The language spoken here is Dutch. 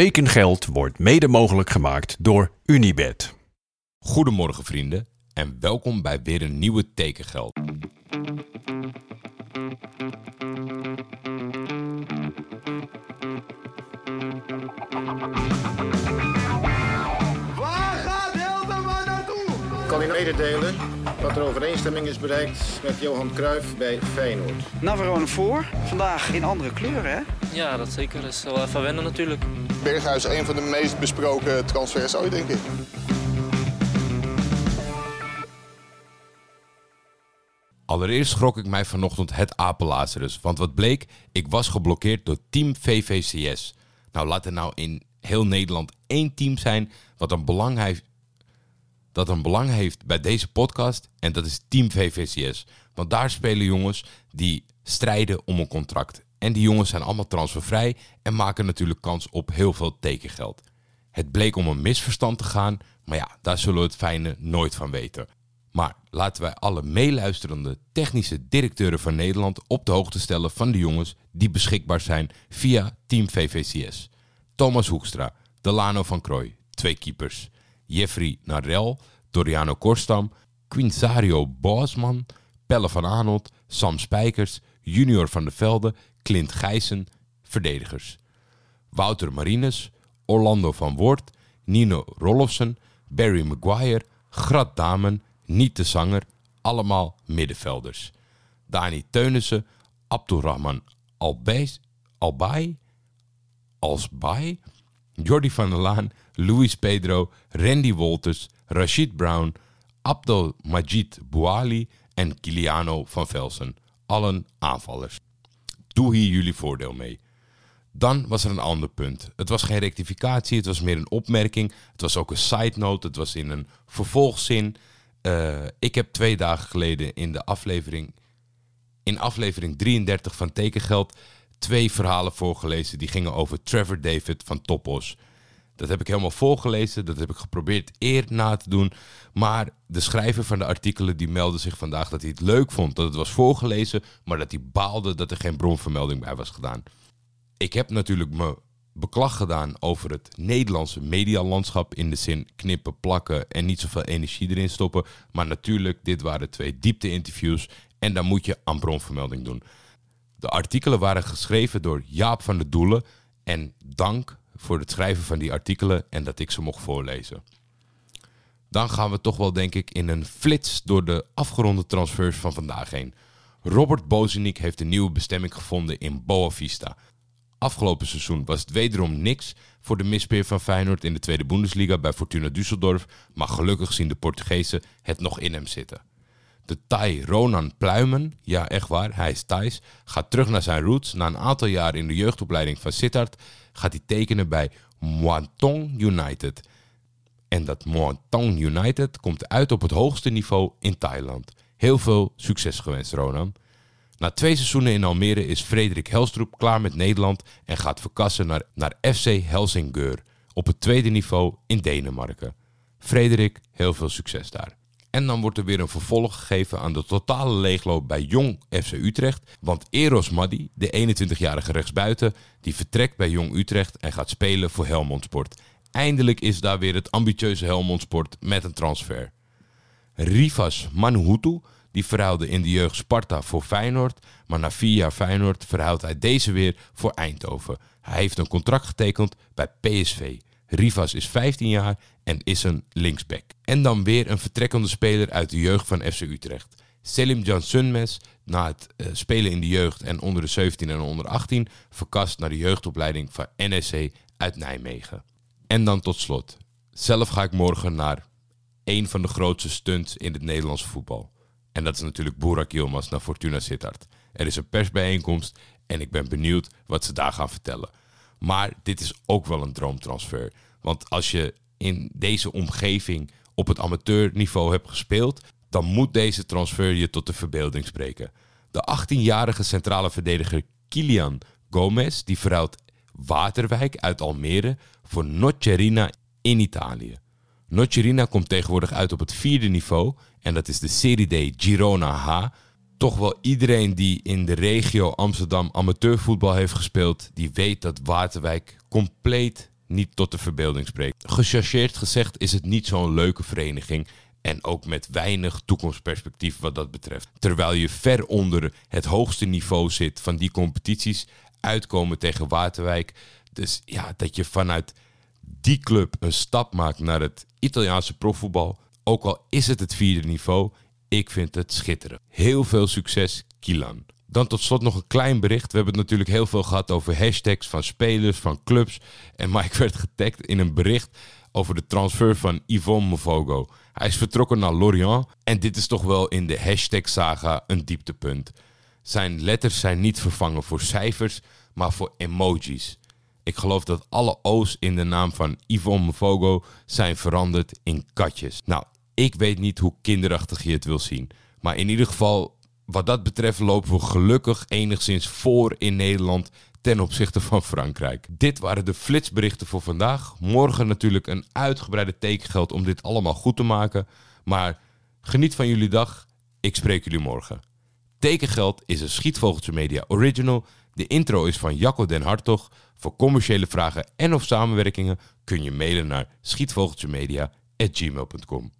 Tekengeld wordt mede mogelijk gemaakt door Unibed. Goedemorgen vrienden en welkom bij weer een nieuwe Tekengeld. Waar gaat Hilterman naartoe? kan u mededelen dat er overeenstemming is bereikt met Johan Cruijff bij Feyenoord. Navarone voor. Vandaag in andere kleuren, hè? Ja, dat zeker. Dat is wel even wennen natuurlijk. Berghuis een van de meest besproken transfers ooit, denk ik. Allereerst schrok ik mij vanochtend het apenlazerus, want wat bleek, ik was geblokkeerd door Team VVCS. Nou, laat er nou in heel Nederland één team zijn wat een belang heeft, dat een belang heeft bij deze podcast en dat is Team VVCS. Want daar spelen jongens die strijden om een contract. En die jongens zijn allemaal transfervrij en maken natuurlijk kans op heel veel tekengeld. Het bleek om een misverstand te gaan, maar ja, daar zullen we het fijne nooit van weten. Maar laten wij alle meeluisterende technische directeuren van Nederland op de hoogte stellen van de jongens die beschikbaar zijn via Team VVCS. Thomas Hoekstra, Delano van Krooi, twee keepers. Jeffrey Narel, Doriano Korstam, Quinzario Boasman, Pelle van Aanholt, Sam Spijkers, Junior van der Velde, Clint Gijssen, verdedigers. Wouter Marines, Orlando van Woert, Nino Rollofsen, Barry Maguire, Grat Damen, Niet de Zanger, allemaal middenvelders. Dani Teunissen, Abdulrahman Albeis, Albay, Alsbay, Jordi van der Laan, Luis Pedro, Randy Wolters, Rashid Brown, Abdel Majid Bouali en Kiliano van Velsen. Allen aanvallers. Doe hier jullie voordeel mee. Dan was er een ander punt. Het was geen rectificatie, het was meer een opmerking. Het was ook een side note, het was in een vervolgzin. Eh, ik heb twee dagen geleden in de aflevering, in aflevering 33 van Tekengeld, twee verhalen voorgelezen die gingen over Trevor David van Topos. Dat heb ik helemaal voorgelezen, dat heb ik geprobeerd eer na te doen. Maar de schrijver van de artikelen die meldde zich vandaag dat hij het leuk vond dat het was voorgelezen, maar dat hij baalde dat er geen bronvermelding bij was gedaan. Ik heb natuurlijk me beklag gedaan over het Nederlandse medialandschap in de zin knippen, plakken en niet zoveel energie erin stoppen. Maar natuurlijk, dit waren twee diepte-interviews en daar moet je aan bronvermelding doen. De artikelen waren geschreven door Jaap van der Doelen en dank voor het schrijven van die artikelen en dat ik ze mocht voorlezen. Dan gaan we toch wel, denk ik, in een flits door de afgeronde transfers van vandaag heen. Robert Bozenik heeft een nieuwe bestemming gevonden in Boa Vista. Afgelopen seizoen was het wederom niks voor de mispeer van Feyenoord in de tweede Bundesliga bij Fortuna Düsseldorf, maar gelukkig zien de Portugezen het nog in hem zitten. De Thai Ronan Pluimen, ja echt waar, hij is Thais, gaat terug naar zijn roots. Na een aantal jaar in de jeugdopleiding van Sittard gaat hij tekenen bij Muangthong United. En dat Muangthong United komt uit op het hoogste niveau in Thailand. Heel veel succes gewenst, Ronan. Na twee seizoenen in Almere is Frederik Helstroep klaar met Nederland en gaat verkassen naar, naar FC Helsingør op het tweede niveau in Denemarken. Frederik, heel veel succes daar. En dan wordt er weer een vervolg gegeven aan de totale leegloop bij Jong FC Utrecht. Want Eros Maddi, de 21-jarige rechtsbuiten, die vertrekt bij Jong Utrecht en gaat spelen voor Helmond Sport. Eindelijk is daar weer het ambitieuze Helmond Sport met een transfer. Rivas Manhutu, die verhuilde in de jeugd Sparta voor Feyenoord. Maar na vier jaar Feyenoord verhuilt hij deze weer voor Eindhoven. Hij heeft een contract getekend bij PSV. Rivas is 15 jaar en is een linksback. En dan weer een vertrekkende speler uit de jeugd van FC Utrecht. Selim Jan Sunmes, na het uh, spelen in de jeugd en onder de 17 en onder 18, verkast naar de jeugdopleiding van NSC uit Nijmegen. En dan tot slot. Zelf ga ik morgen naar een van de grootste stunts in het Nederlandse voetbal. En dat is natuurlijk Burak Yilmaz naar Fortuna Sittard. Er is een persbijeenkomst en ik ben benieuwd wat ze daar gaan vertellen. Maar dit is ook wel een droomtransfer. Want als je in deze omgeving op het amateurniveau hebt gespeeld, dan moet deze transfer je tot de verbeelding spreken. De 18-jarige centrale verdediger Kilian Gomez, die verhuilt Waterwijk uit Almere voor Nocerina in Italië. Nocerina komt tegenwoordig uit op het vierde niveau en dat is de Serie D Girona H. Toch wel iedereen die in de regio Amsterdam amateurvoetbal heeft gespeeld, die weet dat Waterwijk compleet niet tot de verbeelding spreekt. Gechargeerd gezegd is het niet zo'n leuke vereniging. En ook met weinig toekomstperspectief wat dat betreft. Terwijl je ver onder het hoogste niveau zit van die competities. Uitkomen tegen Waterwijk. Dus ja, dat je vanuit die club een stap maakt naar het Italiaanse profvoetbal. Ook al is het het vierde niveau, ik vind het schitterend. Heel veel succes, Kilan. Dan tot slot nog een klein bericht. We hebben het natuurlijk heel veel gehad over hashtags van spelers, van clubs. En Mike werd getagd in een bericht over de transfer van Yvonne Mofogo. Hij is vertrokken naar Lorient en dit is toch wel in de hashtag-saga een dieptepunt. Zijn letters zijn niet vervangen voor cijfers, maar voor emojis. Ik geloof dat alle O's in de naam van Yvonne Mofogo zijn veranderd in katjes. Nou, ik weet niet hoe kinderachtig je het wil zien. Maar in ieder geval, wat dat betreft lopen we gelukkig enigszins voor in Nederland ten opzichte van Frankrijk. Dit waren de flitsberichten voor vandaag. Morgen natuurlijk een uitgebreide tekengeld om dit allemaal goed te maken. Maar geniet van jullie dag. Ik spreek jullie morgen. Tekengeld is een Schietvogeltje Media original. De intro is van Jacco den Hartog. Voor commerciële vragen en of samenwerkingen kun je mailen naar schietvogeltjemedia.gmail.com.